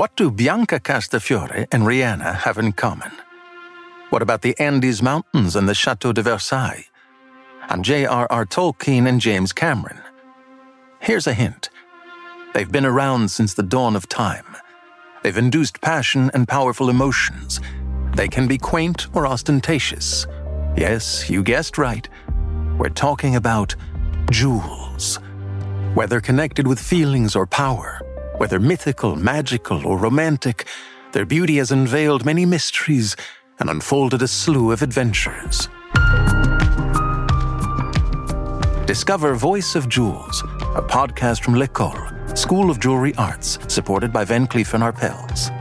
What do Bianca Castafiore and Rihanna have in common? What about the Andes Mountains and the Chateau de Versailles? And J.R.R. Tolkien and James Cameron? Here's a hint. They've been around since the dawn of time. They've induced passion and powerful emotions. They can be quaint or ostentatious. Yes, you guessed right. We're talking about jewels. Whether connected with feelings or power, whether mythical, magical, or romantic, their beauty has unveiled many mysteries and unfolded a slew of adventures. Discover Voice of Jewels, a podcast from L'École, School of Jewelry Arts, supported by Van Cleef & Arpels.